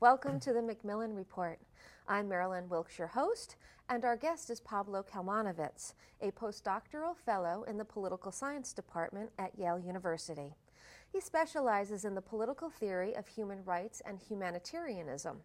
Welcome to the Macmillan Report. I'm Marilyn Wilkes, your host, and our guest is Pablo Kalmanovitz, a postdoctoral fellow in the Political Science Department at Yale University. He specializes in the political theory of human rights and humanitarianism.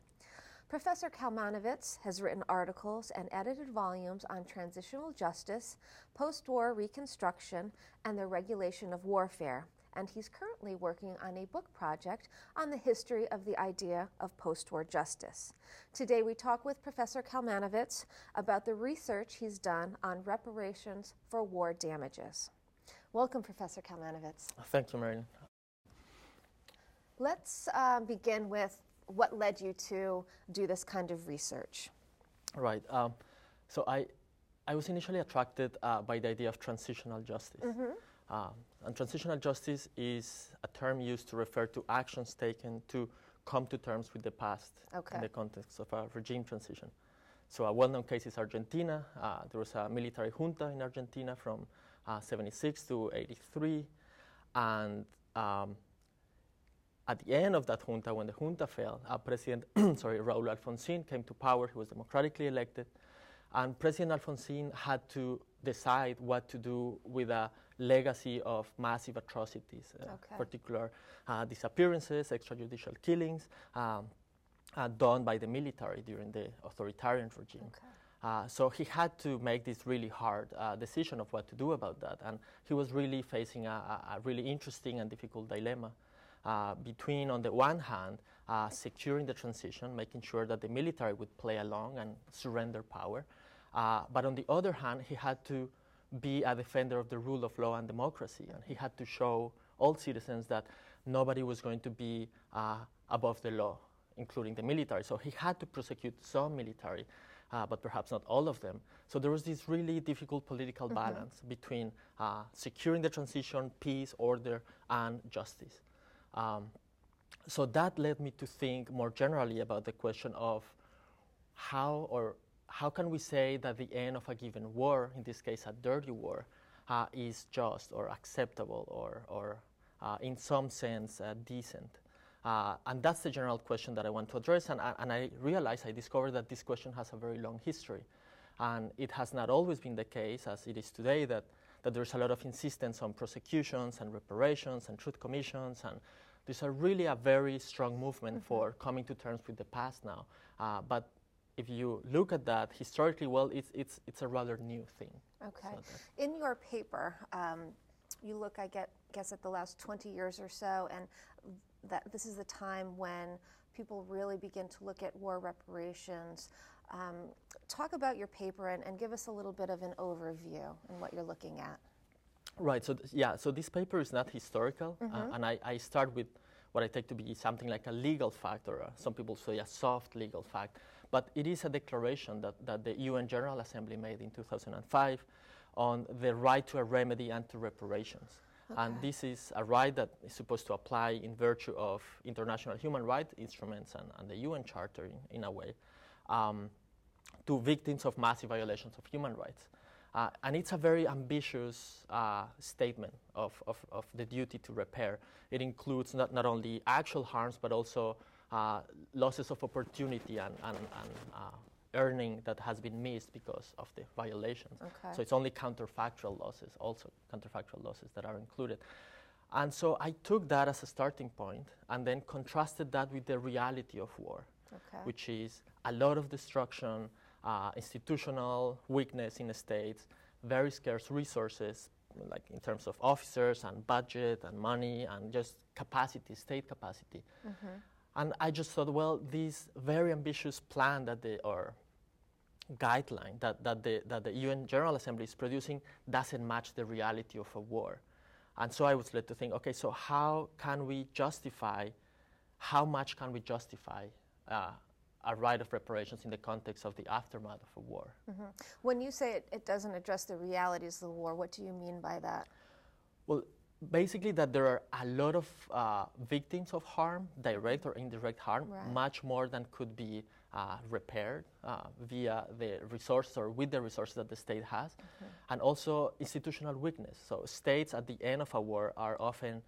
Professor Kalmanovitz has written articles and edited volumes on transitional justice, post war reconstruction, and the regulation of warfare. And he's currently working on a book project on the history of the idea of post war justice. Today, we talk with Professor Kalmanovitz about the research he's done on reparations for war damages. Welcome, Professor Kalmanovitz. Thank you, Marilyn. Let's uh, begin with what led you to do this kind of research? Right. Um, so I, I was initially attracted uh, by the idea of transitional justice. Mm-hmm. Uh, and transitional justice is a term used to refer to actions taken to come to terms with the past okay. in the context of a regime transition. So a well-known case is Argentina. Uh, there was a military junta in Argentina from uh, 76 to 83, and um, at the end of that junta, when the junta fell, uh, President sorry, Raúl Alfonsín came to power. He was democratically elected. And President Alfonsín had to decide what to do with a legacy of massive atrocities, uh, okay. particular uh, disappearances, extrajudicial killings um, uh, done by the military during the authoritarian regime. Okay. Uh, so he had to make this really hard uh, decision of what to do about that. And he was really facing a, a really interesting and difficult dilemma uh, between, on the one hand, uh, securing the transition, making sure that the military would play along and surrender power, uh, but on the other hand, he had to be a defender of the rule of law and democracy, and he had to show all citizens that nobody was going to be uh, above the law, including the military. So he had to prosecute some military. Uh, but perhaps not all of them. So there was this really difficult political mm-hmm. balance between uh, securing the transition, peace, order, and justice. Um, so that led me to think more generally about the question of how or how can we say that the end of a given war, in this case a dirty war, uh, is just or acceptable or, or uh, in some sense uh, decent? Uh, and that's the general question that I want to address. And, and I realized, I discovered that this question has a very long history. And it has not always been the case, as it is today, that that there's a lot of insistence on prosecutions and reparations and truth commissions and there's a really a very strong movement mm-hmm. for coming to terms with the past now. Uh, but if you look at that historically, well, it's, it's, it's a rather new thing. Okay. So In your paper, um, you look, I get, guess, at the last 20 years or so, and that this is the time when people really begin to look at war reparations. Um, talk about your paper and, and, give us a little bit of an overview and what you're looking at. Right. So th- yeah. So this paper is not historical, uh, mm-hmm. uh, and I, I, start with what I take to be something like a legal fact, or uh, some people say a soft legal fact. But it is a declaration that, that the UN General Assembly made in 2005 on the right to a remedy and to reparations. Okay. And this is a right that is supposed to apply in virtue of international human rights instruments and, and the UN Charter in, in a way. Um, to victims of massive violations of human rights. Uh, and it's a very ambitious uh, statement of, of, of, the duty to repair. It includes not, not only actual harms, but also uh, losses of opportunity and, and, and uh, earning that has been missed because of the violations. Okay. So it's only counterfactual losses, also counterfactual losses that are included. And so I took that as a starting point and then contrasted that with the reality of war, okay. which is a lot of destruction, uh, institutional weakness in the states, very scarce resources, like in terms of officers and budget and money and just capacity, state capacity. Mm-hmm. And I just thought, well, this very ambitious plan that the or guideline that, that, the, that the UN General Assembly is producing doesn't match the reality of a war. And so I was led to think, okay, so how can we justify, how much can we justify uh, a right of reparations in the context of the aftermath of a war. Mm-hmm. When you say it, it, doesn't address the realities of the war, what do you mean by that? Well, basically, that there are a lot of uh, victims of harm, direct or indirect harm, right. much more than could be uh, repaired uh, via the resources or with the resources that the state has, and also institutional weakness. So, states at the end of a war are often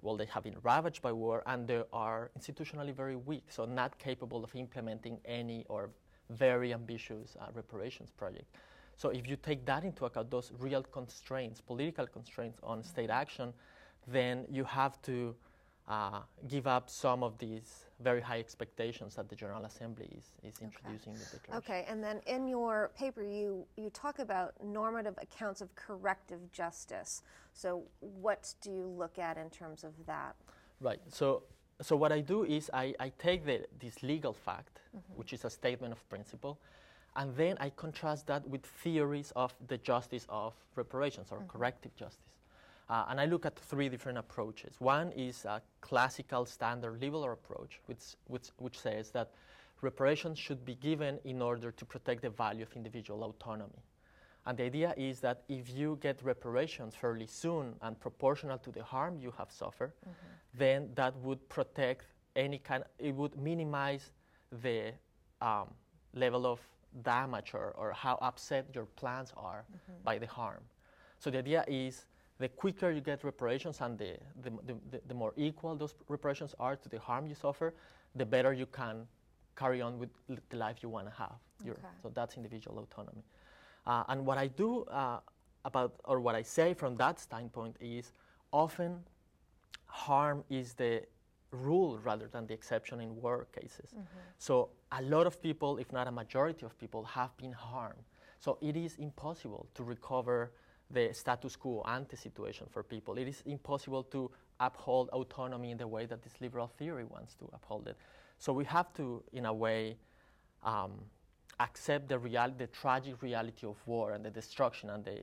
well, they have been ravaged by war and they are institutionally very weak, so not capable of implementing any or very ambitious uh, reparations project. So if you take that into account, those real constraints, political constraints on mm-hmm. state action, then you have to uh, give up some of these very high expectations that the General Assembly is, is introducing okay. the declaration. Okay, and then in your paper, you, you talk about normative accounts of corrective justice. So, what do you look at in terms of that? Right. So, so what I do is I, I take the, this legal fact, mm-hmm. which is a statement of principle, and then I contrast that with theories of the justice of reparations or mm-hmm. corrective justice. Uh, and I look at three different approaches. One is a classical standard liberal approach, which, which, which says that reparations should be given in order to protect the value of individual autonomy. And the idea is that if you get reparations fairly soon and proportional to the harm you have suffered, mm-hmm. then that would protect any kind, it would minimize the um, level of damage or, or how upset your plans are mm-hmm. by the harm. So the idea is the quicker you get reparations and the, the, the, the, more equal those reparations are to the harm you suffer, the better you can carry on with the life you want to have. Okay. So that's individual autonomy. Uh, and what I do uh, about, or what I say from that standpoint is often harm is the rule rather than the exception in war cases. Mm-hmm. So a lot of people, if not a majority of people, have been harmed. So it is impossible to recover the status quo ante situation for people. It is impossible to uphold autonomy in the way that this liberal theory wants to uphold it. So we have to, in a way, um, accept the, real- the tragic reality of war and the destruction and the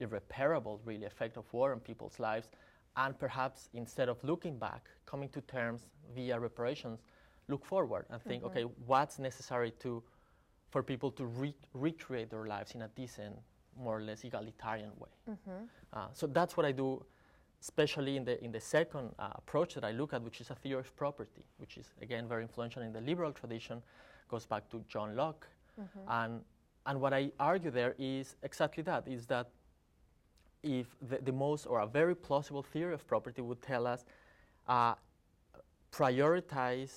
irreparable, really, effect of war on people's lives, and perhaps instead of looking back, coming to terms via reparations, look forward and think, mm-hmm. okay, what's necessary to for people to re- recreate their lives in a decent more or less egalitarian way. Mm-hmm. Uh, so that's what I do, especially in the in the second uh, approach that I look at, which is a theory of property, which is again very influential in the liberal tradition, goes back to John Locke, mm-hmm. and and what I argue there is exactly that: is that if the, the most or a very plausible theory of property would tell us uh, prioritize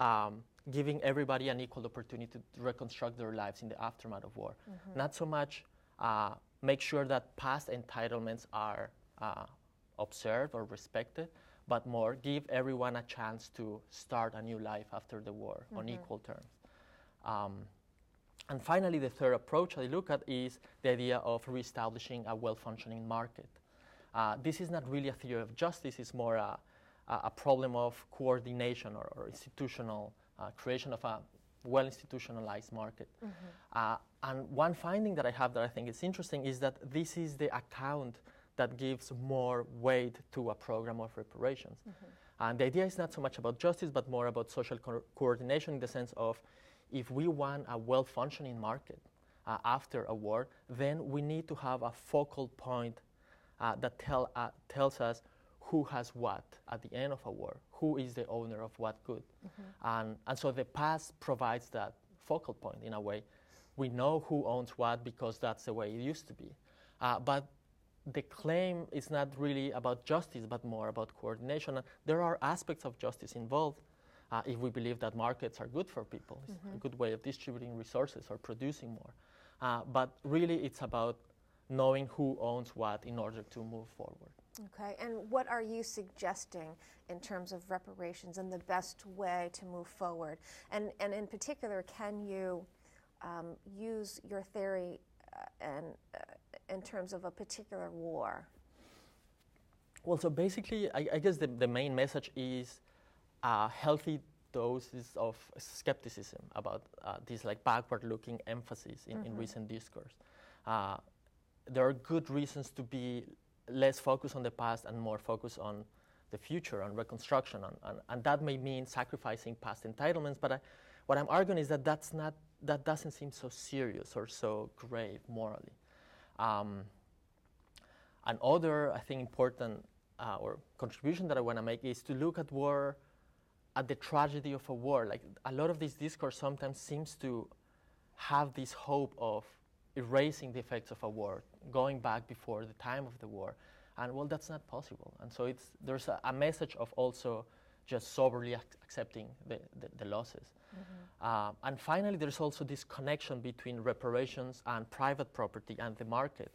um, giving everybody an equal opportunity to reconstruct their lives in the aftermath of war, mm-hmm. not so much uh, make sure that past entitlements are uh, observed or respected, but more give everyone a chance to start a new life after the war mm-hmm. on equal terms. Um, and finally, the third approach I look at is the idea of reestablishing a well functioning market. Uh, this is not really a theory of justice, it's more a, a problem of coordination or, or institutional uh, creation of a well institutionalized market. Mm-hmm. Uh, and one finding that I have that I think is interesting is that this is the account that gives more weight to a program of reparations. Mm-hmm. And the idea is not so much about justice, but more about social co- coordination in the sense of if we want a well functioning market uh, after a war, then we need to have a focal point uh, that tell, uh, tells us who has what at the end of a war, who is the owner of what good. Mm-hmm. And, and so the past provides that focal point in a way. We know who owns what because that's the way it used to be. Uh, but the claim is not really about justice, but more about coordination. There are aspects of justice involved uh, if we believe that markets are good for people. It's mm-hmm. a good way of distributing resources or producing more. Uh, but really, it's about knowing who owns what in order to move forward. Okay, and what are you suggesting in terms of reparations and the best way to move forward? And, and in particular, can you um, use your theory uh, and, uh, in terms of a particular war? Well, so basically, I, I guess the, the main message is a healthy doses of skepticism about uh, this like backward-looking emphasis in, mm-hmm. in recent discourse. Uh, there are good reasons to be less focus on the past and more focus on the future, on reconstruction, on, on, and that may mean sacrificing past entitlements. But I, what I'm arguing is that that's not, that doesn't seem so serious or so grave morally. Um, another, I think, important uh, or contribution that I want to make is to look at war, at the tragedy of a war. Like a lot of this discourse sometimes seems to have this hope of erasing the effects of a war, going back before the time of the war. And well, that's not possible. And so it's, there's a, a message of also just soberly ac- accepting the, the, the losses. Mm-hmm. Uh, and finally, there's also this connection between reparations and private property and the market,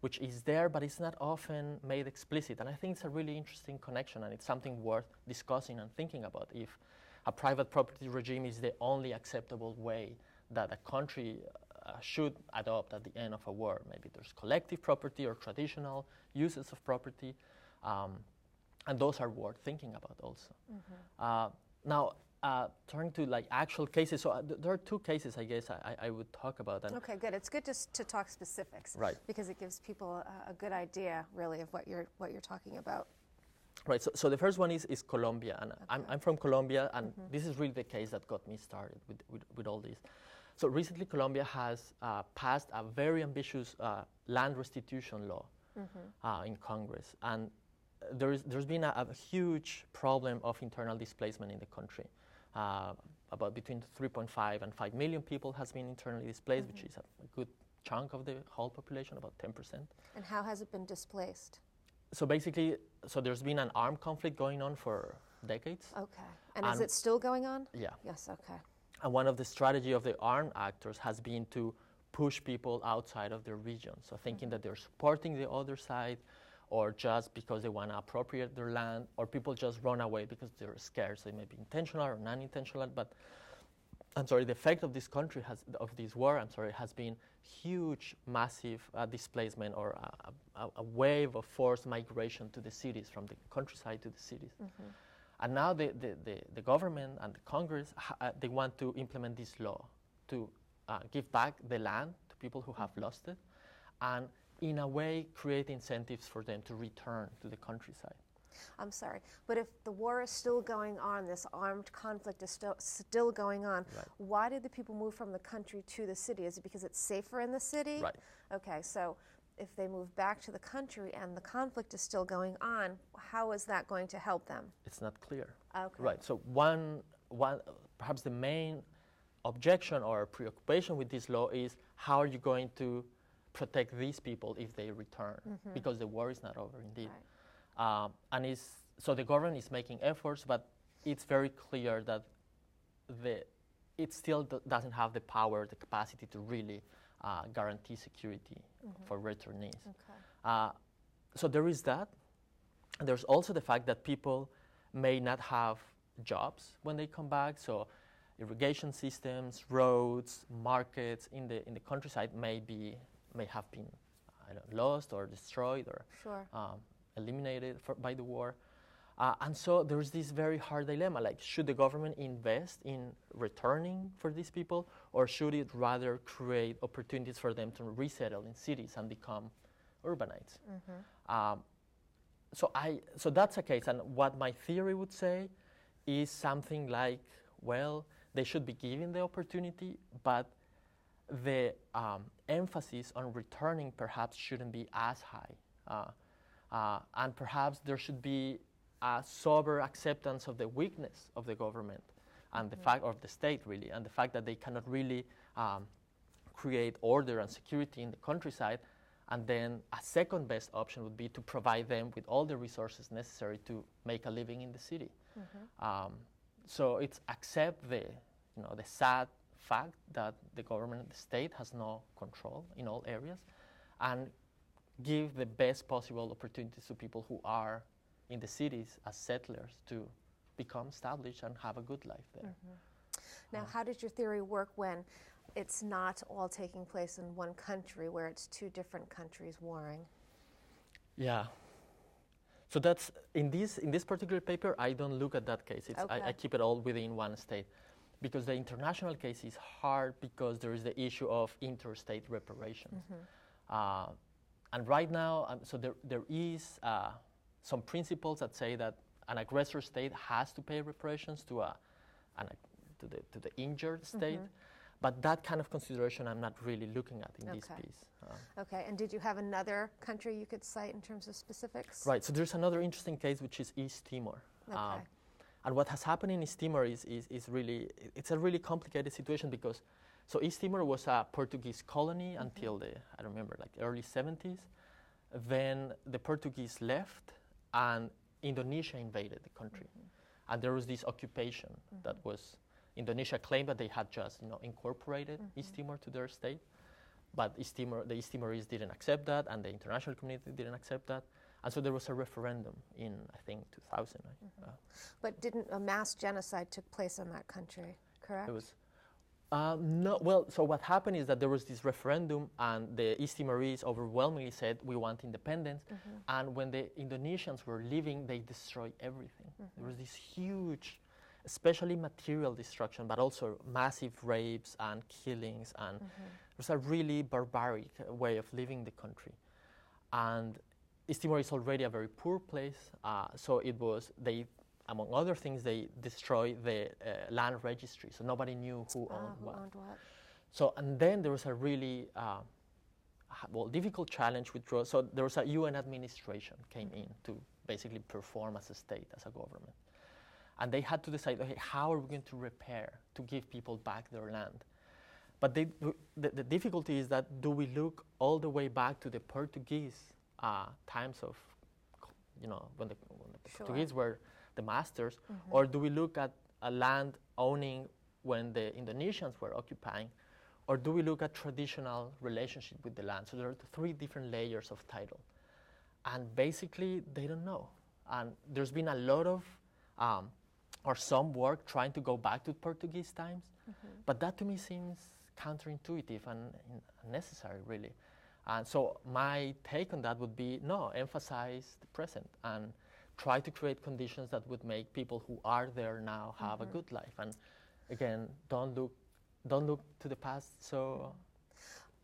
which is there, but it's not often made explicit. And I think it's a really interesting connection, and it's something worth discussing and thinking about. If a private property regime is the only acceptable way that a country uh, should adopt at the end of a war. Maybe there's collective property or traditional uses of property. Um, and those are worth thinking about also. Mm-hmm. Uh, now, uh, turning to like actual cases, so uh, th- there are two cases I guess I, I would talk about. okay, good. It's good to, to talk specifics, right? Because it gives people a, a, good idea, really, of what you're what you're talking about. Right. So, so the first one is, is Colombia, and okay. I'm, I'm from Colombia, and mm-hmm. this is really the case that got me started with, with, with all this. So recently, Colombia has uh, passed a very ambitious uh, land restitution law mm-hmm. uh, in Congress, and there's, there's been a, a, huge problem of internal displacement in the country. Uh, about between 3.5 and 5 million people has been internally displaced, mm-hmm. which is a, a, good chunk of the whole population, about 10%. And how has it been displaced? So basically, so there's been an armed conflict going on for decades. Okay. And, and is it still going on? Yeah. Yes, okay. And one of the strategy of the armed actors has been to push people outside of their region. So thinking mm-hmm. that they're supporting the other side, or just because they want to appropriate their land, or people just run away because they're scared. So it may be intentional or non-intentional, but I'm sorry, the effect of this country has, of this war, I'm sorry, has been huge, massive uh, displacement or a, a, a, wave of forced migration to the cities, from the countryside to the cities. Mm-hmm. And now the, the, the, the, government and the Congress, uh, they want to implement this law to uh, give back the land to people who have mm-hmm. lost it and in a way create incentives for them to return to the countryside. I'm sorry, but if the war is still going on, this armed conflict is still still going on, right. why did the people move from the country to the city? Is it because it's safer in the city? Right. Okay, so if they move back to the country and the conflict is still going on, how is that going to help them? It's not clear. Okay. Right. So one one perhaps the main objection or preoccupation with this law is how are you going to protect these people if they return mm-hmm. because the war is not over indeed. Right. Um, and it's, so the government is making efforts, but it's very clear that the, it still d- doesn't have the power, the capacity to really uh, guarantee security mm-hmm. for returnees. Okay. Uh, so there is that. There's also the fact that people may not have jobs when they come back. So irrigation systems, roads, markets in the in the countryside may be may have been lost or destroyed or sure. um, eliminated for, by the war. Uh, and so there's this very hard dilemma like, should the government invest in returning for these people, or should it rather create opportunities for them to resettle in cities and become urbanites? Mm-hmm. Um, so, I, so that's a case. And what my theory would say is something like, well, they should be given the opportunity, but the um, emphasis on returning perhaps shouldn't be as high. Uh, uh, and perhaps there should be a sober acceptance of the weakness of the government and the mm-hmm. fact of the state really and the fact that they cannot really um, create order and security in the countryside and then a second best option would be to provide them with all the resources necessary to make a living in the city mm-hmm. um, so it's accept the you know the sad fact that the government, the state, has no control in all areas, and give the best possible opportunities to people who are in the cities as settlers to become established and have a good life there. Mm-hmm. Now, uh, how does your theory work when it's not all taking place in one country, where it's two different countries warring? Yeah. So that's in this in this particular paper. I don't look at that case. Okay. I, I keep it all within one state because the international case is hard because there is the issue of interstate reparations. Mm-hmm. Uh, and right now, um, so there, there is uh, some principles that say that an aggressor state has to pay reparations to, a, an, to, the, to the injured state. Mm-hmm. But that kind of consideration I'm not really looking at in okay. this piece. Uh, okay, and did you have another country you could cite in terms of specifics? Right, so there's another interesting case which is East Timor. Okay. And what has happened in East Timor is, is, is really, it's a really complicated situation because, so East Timor was a Portuguese colony mm-hmm. until the, I remember, like early 70s. Then the Portuguese left, and Indonesia invaded the country, mm-hmm. and there was this occupation mm-hmm. that was Indonesia claimed that they had just you know incorporated mm-hmm. East Timor to their state, but East Timor, the East Timorese didn't accept that, and the international community didn't accept that. And so there was a referendum in, I think, 2000. Mm-hmm. Uh, but didn't a mass genocide took place in that country, correct? It was. Uh, no, well, so what happened is that there was this referendum, and the East Timorese overwhelmingly said, We want independence. Mm-hmm. And when the Indonesians were leaving, they destroyed everything. Mm-hmm. There was this huge, especially material destruction, but also massive rapes and killings. And mm-hmm. it was a really barbaric way of living the country. And East Timor is already a very poor place, uh, so it was they, among other things, they destroyed the uh, land registry, so nobody knew who ah, owned who what. Owned what. So and then there was a really uh, well difficult challenge with. So there was a UN administration came in to basically perform as a state, as a government, and they had to decide, okay, how are we going to repair to give people back their land? But they, the, the difficulty is that do we look all the way back to the Portuguese uh, times of, you know, when the, when the sure. Portuguese were the masters, mm-hmm. or do we look at a land owning when the Indonesians were occupying, or do we look at traditional relationship with the land? So there are three different layers of title, and basically they don't know. And there's been a lot of, um, or some work trying to go back to Portuguese times, mm-hmm. but that to me seems counterintuitive and unnecessary, really. And so my take on that would be no, emphasize the present and try to create conditions that would make people who are there now have mm-hmm. a good life. And again, don't look don't look to the past. So.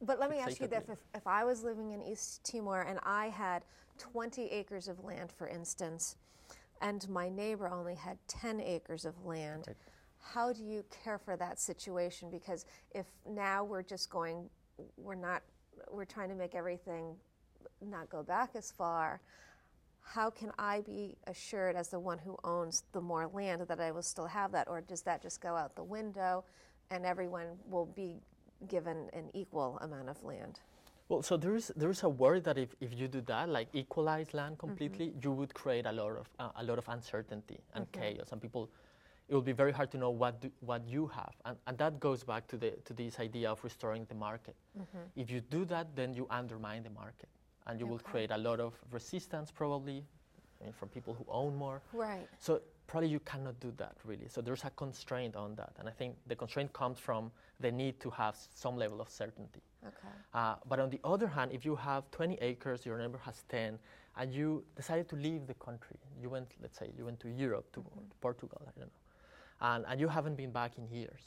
But let me ask you this: if, if I was living in East Timor and I had 20 acres of land, for instance, and my neighbor only had 10 acres of land, right. how do you care for that situation? Because if now we're just going, we're not we're trying to make everything not go back as far. How can I be assured, as the one who owns the more land, that I will still have that, or does that just go out the window, and everyone will be given an equal amount of land? Well, so there is there is a worry that if, if you do that, like equalize land completely, mm-hmm. you would create a lot of uh, a lot of uncertainty and mm-hmm. chaos, and people it will be very hard to know what, do, what you have. And, and that goes back to, the, to this idea of restoring the market. Mm-hmm. If you do that, then you undermine the market. And you okay. will create a lot of resistance, probably, I mean, from people who own more. Right. So probably you cannot do that, really. So there's a constraint on that. And I think the constraint comes from the need to have some level of certainty. Okay. Uh, but on the other hand, if you have 20 acres, your neighbor has 10, and you decided to leave the country, you went, let's say, you went to Europe, to mm-hmm. Portugal, I don't know and, and you haven't been back in years.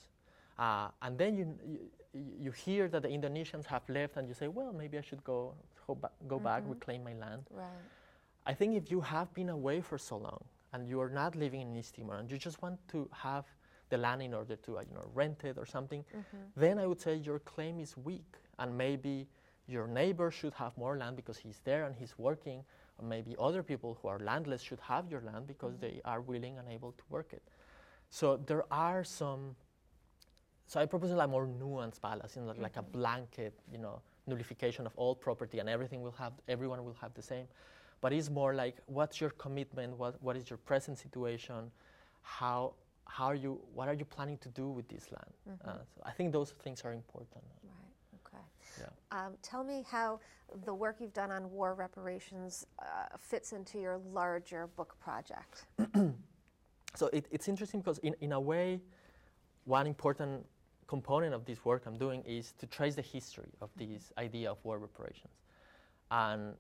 Uh, and then you, you, you, hear that the Indonesians have left, and you say, well, maybe I should go, go, ba- go mm-hmm. back, reclaim my land. Right. I think if you have been away for so long and you are not living in East Timor and you just want to have the land in order to uh, you know, rent it or something, mm-hmm. then I would say your claim is weak, and maybe your neighbor should have more land because he's there and he's working, or maybe other people who are landless should have your land because mm-hmm. they are willing and able to work it. So there are some. So I propose a more nuanced balance, you know, like, mm-hmm. a blanket, you know, nullification of all property and everything will have, everyone will have the same. But it's more like, what's your commitment? What, what is your present situation? How, how are you, what are you planning to do with this land? Mm-hmm. Uh, so I think those things are important. Right, okay. Yeah. Um, tell me how the work you've done on war reparations uh, fits into your larger book project. so it, it's interesting because in, in a way, one important component of this work I'm doing is to trace the history of this idea of war reparations. And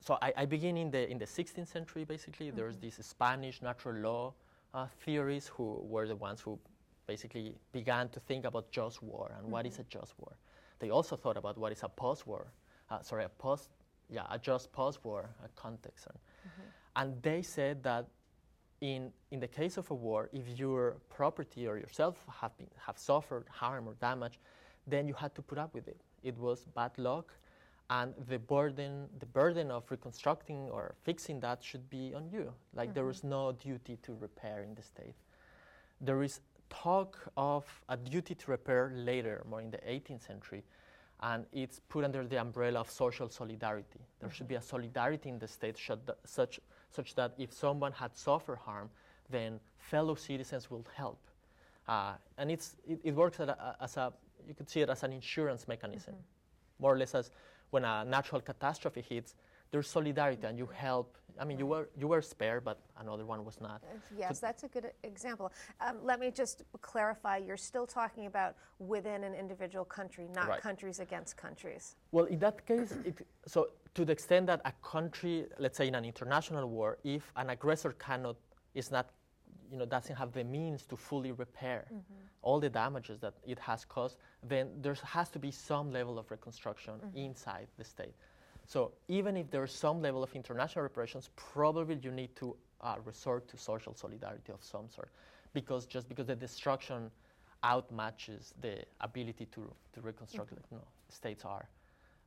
so I, I begin in the, in the 16th century, basically. Mm-hmm. There's these Spanish natural law uh, theorists who were the ones who basically began to think about just war and mm-hmm. what is mm-hmm. a just war. They also thought about what is a post-war, uh, sorry, a post, yeah, a just post-war uh, context. And, mm-hmm. and they said that in, in the case of a war, if your property or yourself have, been, have suffered harm or damage, then you had to put up with it. It was bad luck, and the burden, the burden of reconstructing or fixing that should be on you. Like mm-hmm. there is no duty to repair in the state. There is talk of a duty to repair later, more in the 18th century, and it's put under the umbrella of social solidarity. There should be a solidarity in the state such, such that if someone had suffered harm, then fellow citizens will help. Uh, and it's, it, it works as a, as a, you could see it as an insurance mechanism, mm-hmm. more or less as when a natural catastrophe hits, there's solidarity and you help. I mean, you were you were spared, but another one was not. Yes, so that's a good example. Um, let me just clarify. You're still talking about within an individual country, not right. countries against countries. Well, in that case, it, so to the extent that a country, let's say in an international war, if an aggressor cannot is not you know, doesn't have the means to fully repair mm-hmm. all the damages that it has caused, then there has to be some level of reconstruction mm-hmm. inside the state. So even if there's some level of international reparations, probably you need to uh, resort to social solidarity of some sort, because just because the destruction outmatches the ability to, to reconstruct, mm-hmm. like, you know, states are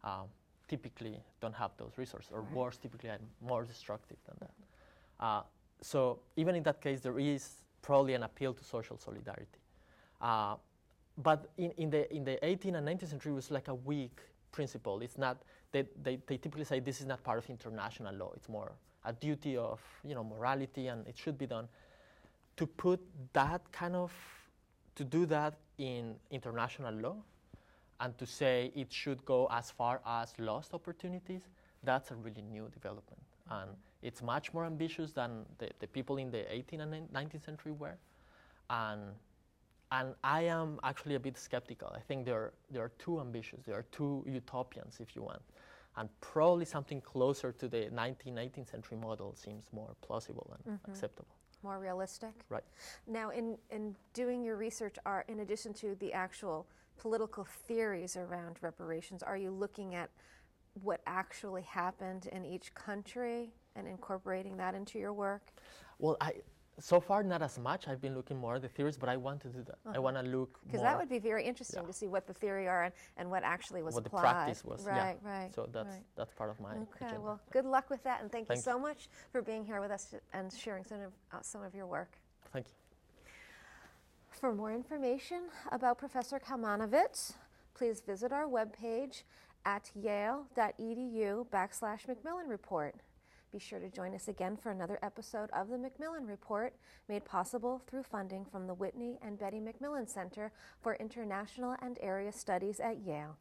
um, typically don't have those resources, or right. wars typically are more destructive than that. Uh, so even in that case, there is probably an appeal to social solidarity. Uh, but in, in, the, in the 18th and 19th century, it was like a weak principle. It's not, they, they, they typically say this is not part of international law. It's more a duty of you know, morality and it should be done. To put that kind of, to do that in international law and to say it should go as far as lost opportunities, that's a really new development. And it's much more ambitious than the, the people in the 18th and 19th century were. And, and I am actually a bit skeptical. I think they're, they're too ambitious. They are too utopians, if you want. And probably something closer to the 19th, 18th century model seems more plausible and mm-hmm. acceptable. More realistic? Right. Now, in, in doing your research, are, in addition to the actual political theories around reparations, are you looking at what actually happened in each country and incorporating that into your work? Well, I so far not as much. I've been looking more at the theories, but I want to do that. Uh-huh. I want to look because that would be very interesting yeah. to see what the theory are and, and what actually was what applied. the practice was. Right, yeah. right. So that's right. that's part of my. Okay, agenda. well, good luck with that, and thank, thank you so much for being here with us and sharing some of uh, some of your work. Thank you. For more information about Professor Kalmanovitz, please visit our webpage at yale.edu backslash Macmillan Report. Be sure to join us again for another episode of the Macmillan Report, made possible through funding from the Whitney and Betty Macmillan Center for International and Area Studies at Yale.